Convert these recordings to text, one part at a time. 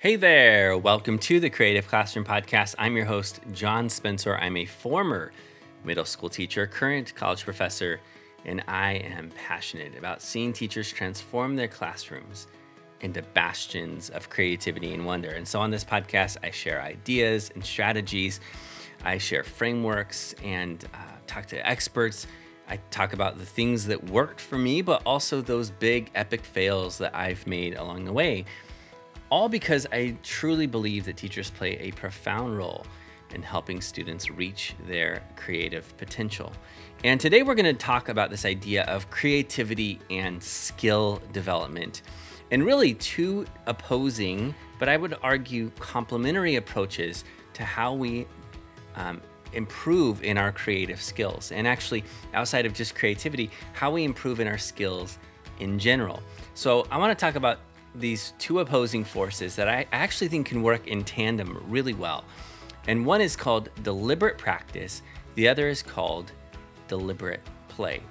Hey there, welcome to the Creative Classroom Podcast. I'm your host, John Spencer. I'm a former middle school teacher, current college professor, and I am passionate about seeing teachers transform their classrooms into bastions of creativity and wonder. And so on this podcast, I share ideas and strategies, I share frameworks and uh, talk to experts. I talk about the things that worked for me, but also those big epic fails that I've made along the way. All because I truly believe that teachers play a profound role in helping students reach their creative potential. And today we're going to talk about this idea of creativity and skill development, and really two opposing, but I would argue complementary approaches to how we um, improve in our creative skills. And actually, outside of just creativity, how we improve in our skills in general. So, I want to talk about these two opposing forces that I actually think can work in tandem really well. And one is called deliberate practice, the other is called deliberate play.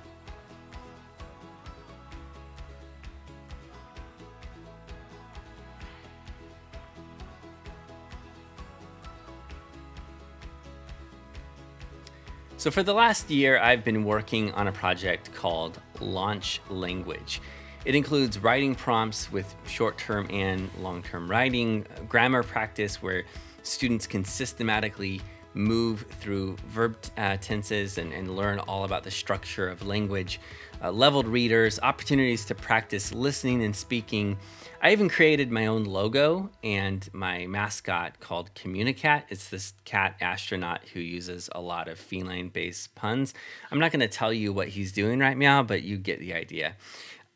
So, for the last year, I've been working on a project called Launch Language. It includes writing prompts with short term and long term writing, grammar practice where students can systematically move through verb uh, tenses and, and, learn all about the structure of language, uh, leveled readers, opportunities to practice listening and speaking. I even created my own logo and my mascot called Communicat. It's this cat astronaut who uses a lot of feline based puns. I'm not going to tell you what he's doing right now, but you get the idea.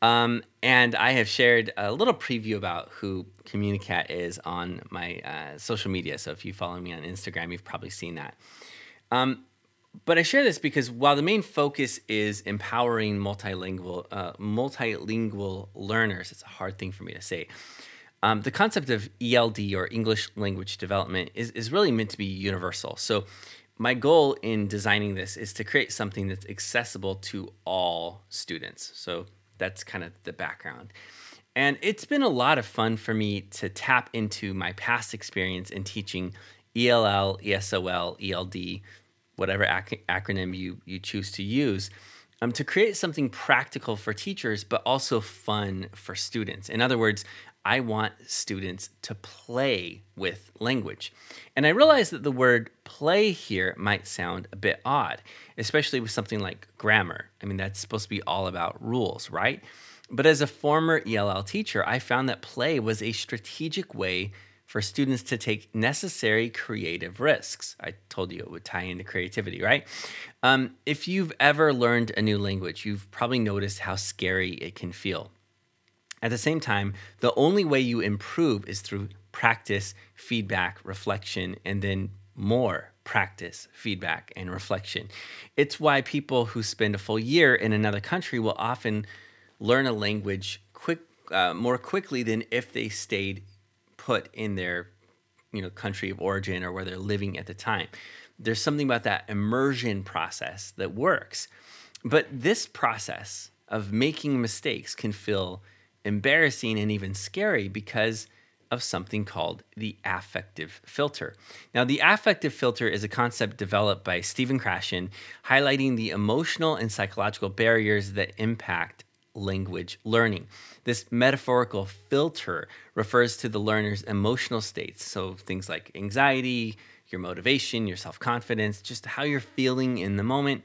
Um, and I have shared a little preview about who Communicat is on my uh, social media. So if you follow me on Instagram, you've probably seen that. Um, but I share this because while the main focus is empowering multilingual uh, multilingual learners, it's a hard thing for me to say. Um, the concept of ELD or English language development is, is really meant to be universal. So my goal in designing this is to create something that's accessible to all students. So that's kind of the background. And it's been a lot of fun for me to tap into my past experience in teaching ELL, ESOL, ELD, whatever ac- acronym you, you choose to use, um, to create something practical for teachers, but also fun for students. In other words, I want students to play with language. And I realize that the word play here might sound a bit odd, especially with something like grammar. I mean, that's supposed to be all about rules, right? But as a former ELL teacher, I found that play was a strategic way for students to take necessary creative risks. I told you it would tie into creativity, right? Um, if you've ever learned a new language, you've probably noticed how scary it can feel. At the same time, the only way you improve is through practice, feedback, reflection, and then more practice, feedback, and reflection. It's why people who spend a full year in another country will often learn a language quick, uh, more quickly than if they stayed put in their you know country of origin or where they're living at the time. There's something about that immersion process that works. But this process of making mistakes can feel embarrassing and even scary because of something called the affective filter. Now, the affective filter is a concept developed by Stephen Krashen, highlighting the emotional and psychological barriers that impact language learning. This metaphorical filter refers to the learner's emotional states, so things like anxiety, your motivation, your self confidence, just how you're feeling in the moment.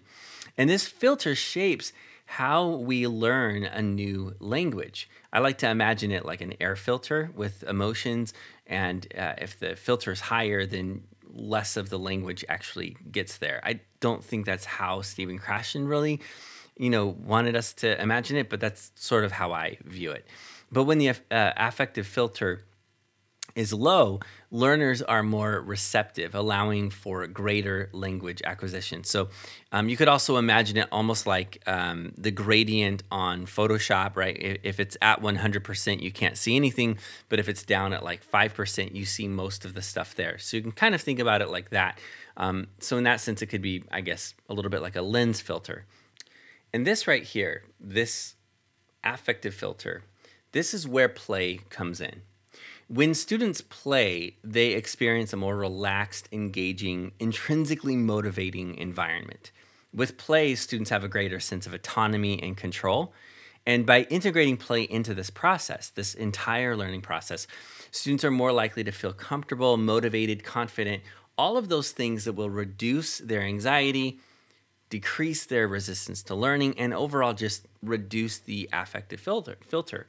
And this filter shapes how we learn a new language. I like to imagine it like an air filter with emotions, and uh, if the filter is higher, then less of the language actually gets there. I don't think that's how Stephen Krashen really, you know, wanted us to imagine it, but that's sort of how I view it. But when the uh, affective filter is low, learners are more receptive, allowing for greater language acquisition. So um, you could also imagine it almost like um, the gradient on Photoshop, right? If it's at 100%, you can't see anything, but if it's down at like 5%, you see most of the stuff there. So you can kind of think about it like that. Um, so in that sense, it could be, I guess, a little bit like a lens filter. And this right here, this affective filter, this is where play comes in When students play, they experience a more relaxed, engaging, intrinsically motivating environment. With play, students have a greater sense of autonomy and control. And by integrating play into this process, this entire learning process, students are more likely to feel comfortable, motivated, confident, all of those things that will reduce their anxiety, decrease their resistance to learning, and overall just reduce the affective filter. filter.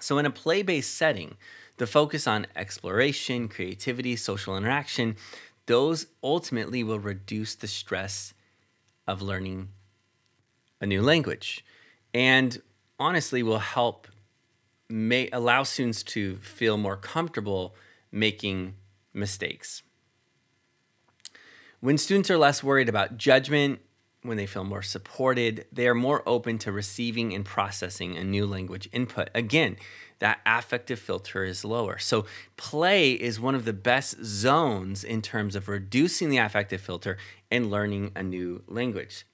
So, in a play based setting, the focus on exploration, creativity, social interaction, those ultimately will reduce the stress of learning a new language and honestly will help may allow students to feel more comfortable making mistakes. When students are less worried about judgment, when they feel more supported, they are more open to receiving and processing a new language input. Again, that affective filter is lower. So, play is one of the best zones in terms of reducing the affective filter and learning a new language.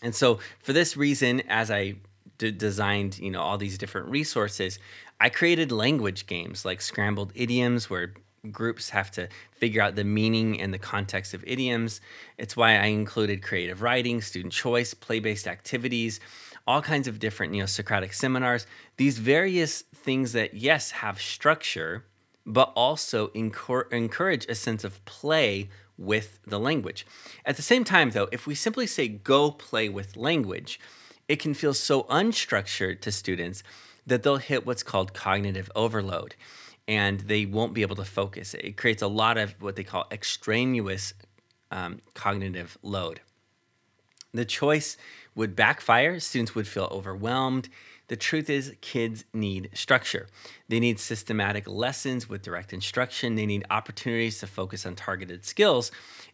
And so, for this reason, as I d- designed, you know, all these different resources, I created language games like scrambled idioms where groups have to figure out the meaning and the context of idioms. It's why I included creative writing, student choice, play based activities, all kinds of different you know, Socratic seminars. These various things that, yes, have structure, but also encourage a sense of play with the language. At the same time, though, if we simply say go play with language, it can feel so unstructured to students that they'll hit what's called cognitive overload and they won't be able to focus. It creates a lot of what they call extraneous um, cognitive load. The choice would backfire, students would feel overwhelmed. The truth is, kids need structure. They need systematic lessons with direct instruction. They need opportunities to focus on targeted skills.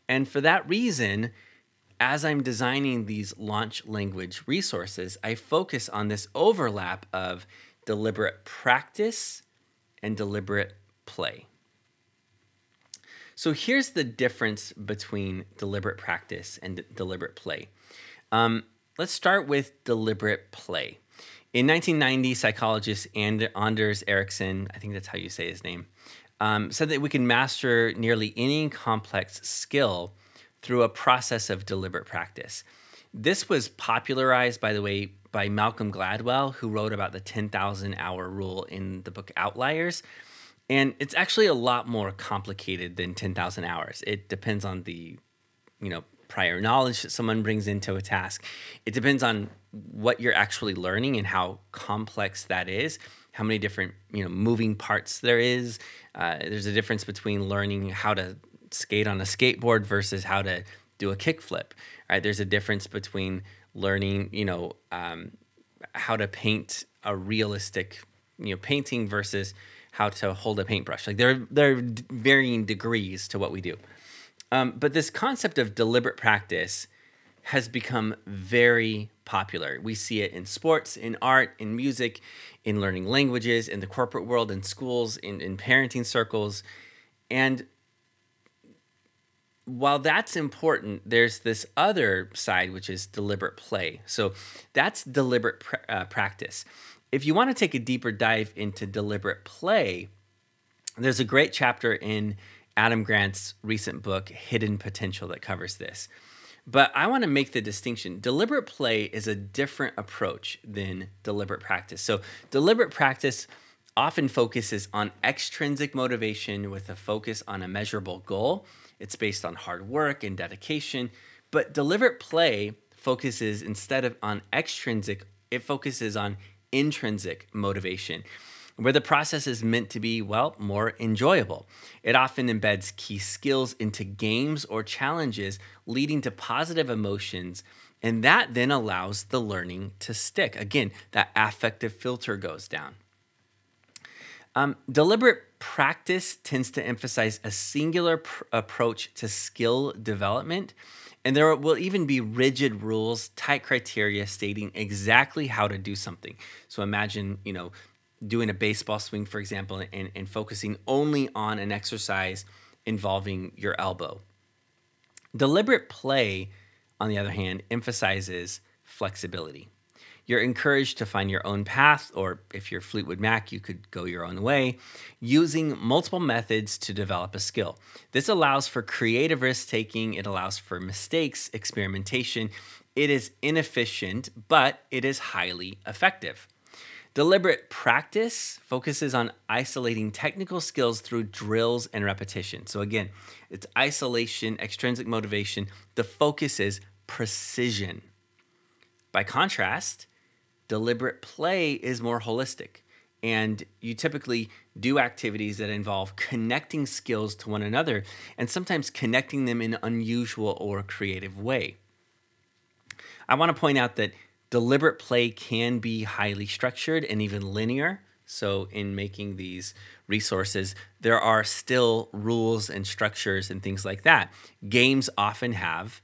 And for that reason, as I'm designing these launch language resources, I focus on this overlap of deliberate practice and deliberate play. So here's the difference between deliberate practice and d- deliberate play. Um, let's start with deliberate play. In 1990, psychologist Anders Ericsson, I think that's how you say his name, um, said that we can master nearly any complex skill through a process of deliberate practice. This was popularized, by the way, by Malcolm Gladwell, who wrote about the 10,000 hour rule in the book Outliers. And it's actually a lot more complicated than 10,000 hours. It depends on the, you know, prior knowledge that someone brings into a task. It depends on what you're actually learning and how complex that is, how many different, you know, moving parts there is. Uh, there's a difference between learning how to skate on a skateboard versus how to do a kickflip, right? There's a difference between learning, you know, um, how to paint a realistic, you know, painting versus how to hold a paintbrush. Like there, there are varying degrees to what we do. Um, but this concept of deliberate practice has become very popular. We see it in sports, in art, in music, in learning languages, in the corporate world, in schools, in, in parenting circles. And while that's important, there's this other side, which is deliberate play. So that's deliberate pr- uh, practice. If you want to take a deeper dive into deliberate play, there's a great chapter in Adam Grant's recent book, Hidden Potential, that covers this. But I want to make the distinction. Deliberate play is a different approach than deliberate practice. So, deliberate practice often focuses on extrinsic motivation with a focus on a measurable goal it's based on hard work and dedication. But deliberate play focuses instead of on extrinsic, it focuses on intrinsic motivation, where the process is meant to be, well, more enjoyable. It often embeds key skills into games or challenges, leading to positive emotions. And that then allows the learning to stick. Again, that affective filter goes down. Um, deliberate practice tends to emphasize a singular pr- approach to skill development. And there will even be rigid rules, tight criteria stating exactly how to do something. So imagine, you know, doing a baseball swing, for example, and, and focusing only on an exercise involving your elbow. Deliberate play, on the other hand, emphasizes flexibility You're encouraged to find your own path, or if you're Fleetwood Mac, you could go your own way, using multiple methods to develop a skill. This allows for creative risk taking, it allows for mistakes, experimentation. It is inefficient, but it is highly effective. Deliberate practice focuses on isolating technical skills through drills and repetition. So, again, it's isolation, extrinsic motivation. The focus is precision. By contrast, deliberate play is more holistic. And you typically do activities that involve connecting skills to one another and sometimes connecting them in an unusual or creative way. I want to point out that deliberate play can be highly structured and even linear. So, in making these resources, there are still rules and structures and things like that. Games often have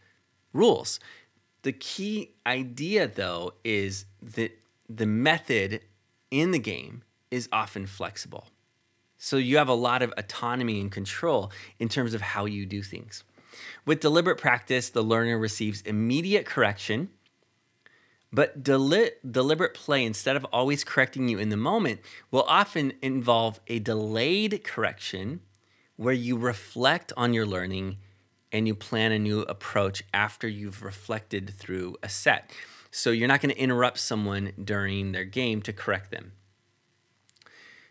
rules. The key idea, though, is that the method in the game is often flexible. So you have a lot of autonomy and control in terms of how you do things. With deliberate practice, the learner receives immediate correction but deli- deliberate play, instead of always correcting you in the moment, will often involve a delayed correction where you reflect on your learning and you plan a new approach after you've reflected through a set. So you're not going to interrupt someone during their game to correct them.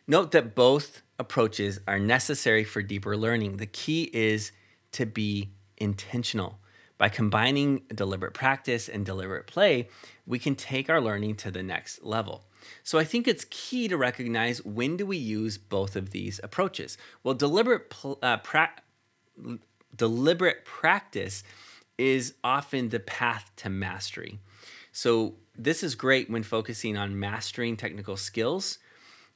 Note that both approaches are necessary for deeper learning. The key is to be intentional. By combining deliberate practice and deliberate play, we can take our learning to the next level. So I think it's key to recognize when do we use both of these approaches. Well, deliberate uh, pra- deliberate practice is often the path to mastery. So this is great when focusing on mastering technical skills.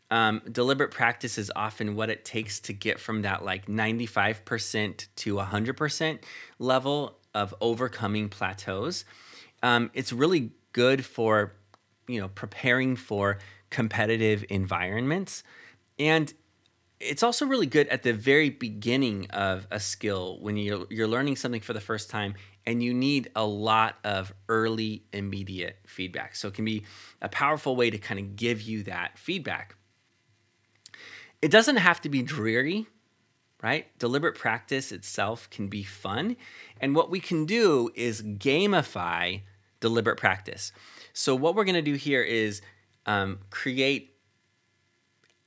Um, deliberate practice is often what it takes to get from that like 95% to 100% level of overcoming plateaus. Um, it's really good for you know preparing for competitive environments and it's also really good at the very beginning of a skill when you're, you're learning something for the first time and you need a lot of early immediate feedback so it can be a powerful way to kind of give you that feedback it doesn't have to be dreary right? Deliberate practice itself can be fun. And what we can do is gamify deliberate practice. So, what we're going to do here is um, create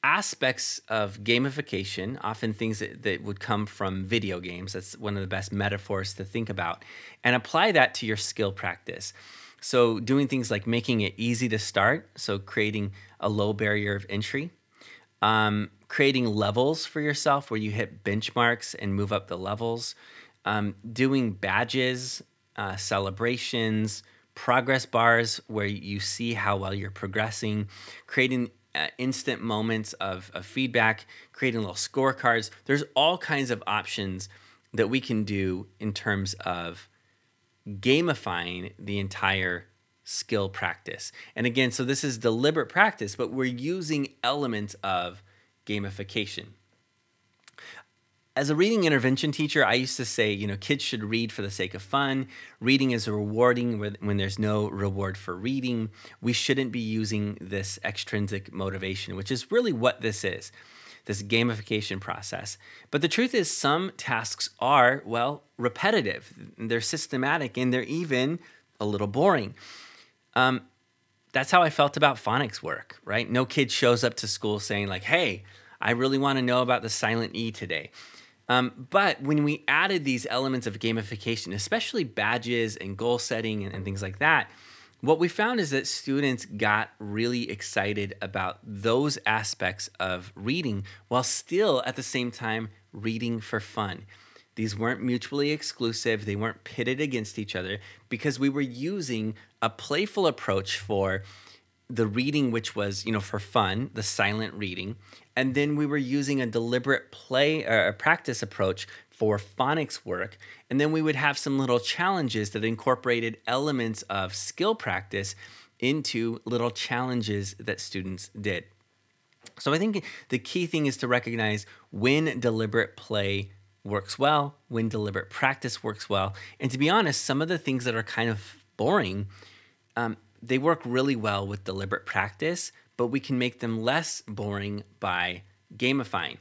aspects of gamification, often things that, that would come from video games. That's one of the best metaphors to think about, and apply that to your skill practice. So, doing things like making it easy to start, so creating a low barrier of entry. Um, creating levels for yourself where you hit benchmarks and move up the levels, um, doing badges, uh, celebrations, progress bars where you see how well you're progressing, creating uh, instant moments of, of feedback, creating little scorecards. There's all kinds of options that we can do in terms of gamifying the entire skill practice. And again, so this is deliberate practice, but we're using elements of gamification. As a reading intervention teacher, I used to say, you know, kids should read for the sake of fun. Reading is rewarding when there's no reward for reading. We shouldn't be using this extrinsic motivation, which is really what this is this gamification process. But the truth is, some tasks are, well, repetitive, they're systematic, and they're even a little boring. Um, that's how I felt about phonics work, right? No kid shows up to school saying, like, hey, I really want to know about the silent E today. Um, but when we added these elements of gamification, especially badges and goal setting and, and things like that, what we found is that students got really excited about those aspects of reading while still at the same time reading for fun. These weren't mutually exclusive, they weren't pitted against each other because we were using a playful approach for the reading, which was, you know, for fun, the silent reading. And then we were using a deliberate play or uh, practice approach for phonics work. And then we would have some little challenges that incorporated elements of skill practice into little challenges that students did. So I think the key thing is to recognize when deliberate play works well, when deliberate practice works well. And to be honest, some of the things that are kind of boring um, they work really well with deliberate practice, but we can make them less boring by gamifying.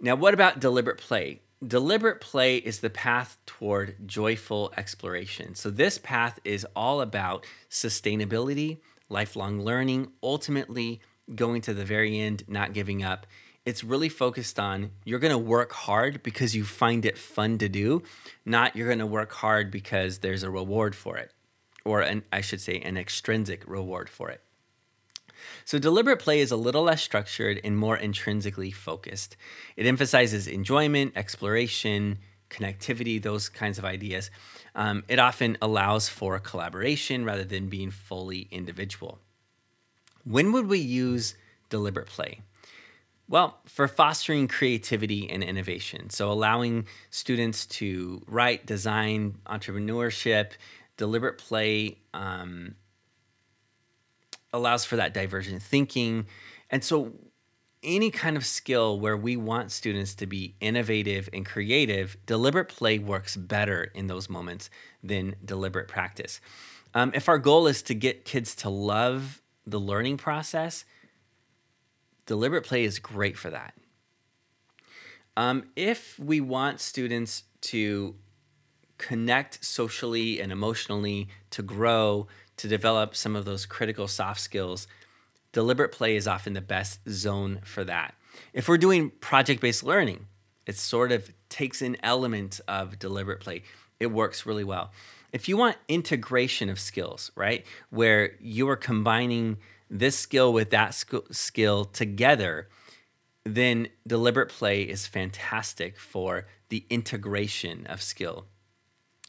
Now, what about deliberate play? Deliberate play is the path toward joyful exploration. So, this path is all about sustainability, lifelong learning, ultimately going to the very end, not giving up. It's really focused on you're going to work hard because you find it fun to do, not you're going to work hard because there's a reward for it, or an, I should say, an extrinsic reward for it. So, deliberate play is a little less structured and more intrinsically focused. It emphasizes enjoyment, exploration, connectivity, those kinds of ideas. Um, it often allows for collaboration rather than being fully individual. When would we use deliberate play? Well, for fostering creativity and innovation. So, allowing students to write, design, entrepreneurship, deliberate play um, allows for that divergent thinking. And so, any kind of skill where we want students to be innovative and creative, deliberate play works better in those moments than deliberate practice. Um, if our goal is to get kids to love the learning process, deliberate play is great for that. Um, if we want students to connect socially and emotionally, to grow, to develop some of those critical soft skills, deliberate play is often the best zone for that. If we're doing project based learning, it sort of takes an element of deliberate play. It works really well. If you want integration of skills, right, where you are combining this skill with that skill together, then deliberate play is fantastic for the integration of skill.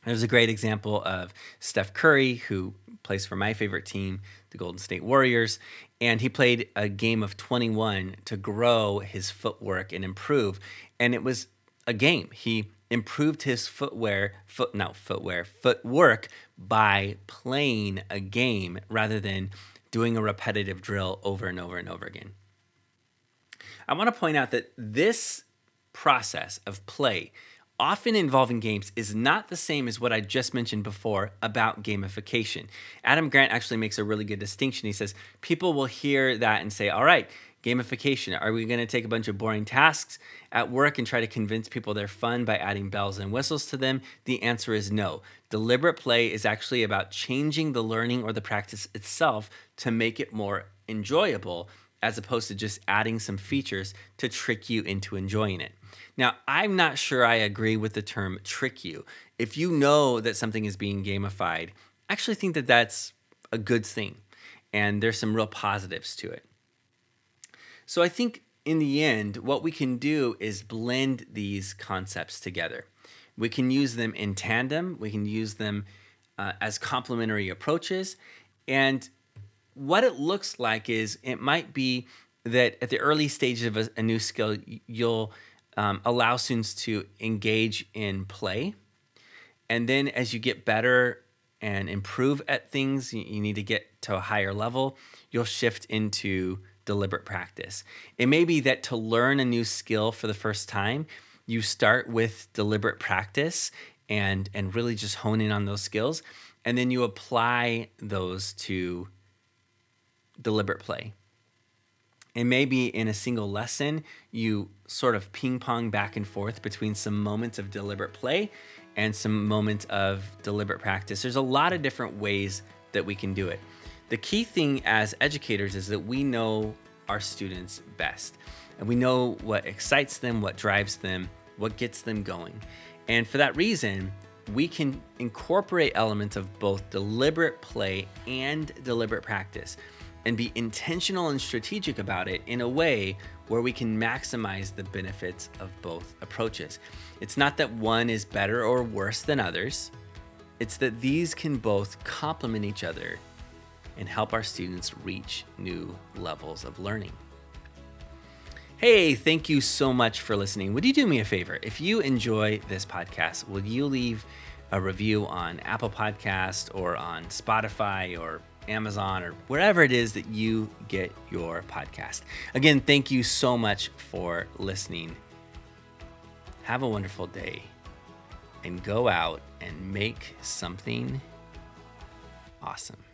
There's a great example of Steph Curry, who plays for my favorite team, the Golden State Warriors. And he played a game of 21 to grow his footwork and improve. And it was a game. He improved his footwear, foot not footwear, footwork by playing a game rather than doing a repetitive drill over and over and over again. I want to point out that this process of play often involving games is not the same as what I just mentioned before about gamification. Adam Grant actually makes a really good distinction. He says people will hear that and say, all right, gamification. Are we going to take a bunch of boring tasks at work and try to convince people they're fun by adding bells and whistles to them? The answer is no. Deliberate play is actually about changing the learning or the practice itself to make it more enjoyable as opposed to just adding some features to trick you into enjoying it. Now, I'm not sure I agree with the term trick you. If you know that something is being gamified, I actually think that that's a good thing. And there's some real positives to it. So I think in the end, what we can do is blend these concepts together. We can use them in tandem, we can use them uh, as complementary approaches. And what it looks like is it might be that at the early stages of a, a new skill, you'll um, allow students to engage in play. And then as you get better and improve at things, you, you need to get to a higher level, you'll shift into deliberate practice. It may be that to learn a new skill for the first time, you start with deliberate practice and and really just hone in on those skills and then you apply those to deliberate play. And maybe in a single lesson, you sort of ping pong back and forth between some moments of deliberate play and some moments of deliberate practice. There's a lot of different ways that we can do it. The key thing as educators is that we know our students best and we know what excites them, what drives them, what gets them going. And for that reason, we can incorporate elements of both deliberate play and deliberate practice and be intentional and strategic about it in a way where we can maximize the benefits of both approaches. It's not that one is better or worse than others, it's that these can both complement each other and help our students reach new levels of learning. Hey, thank you so much for listening. Would you do me a favor? If you enjoy this podcast, would you leave a review on Apple Podcast or on Spotify or Amazon, or wherever it is that you get your podcast. Again, thank you so much for listening. Have a wonderful day and go out and make something Awesome.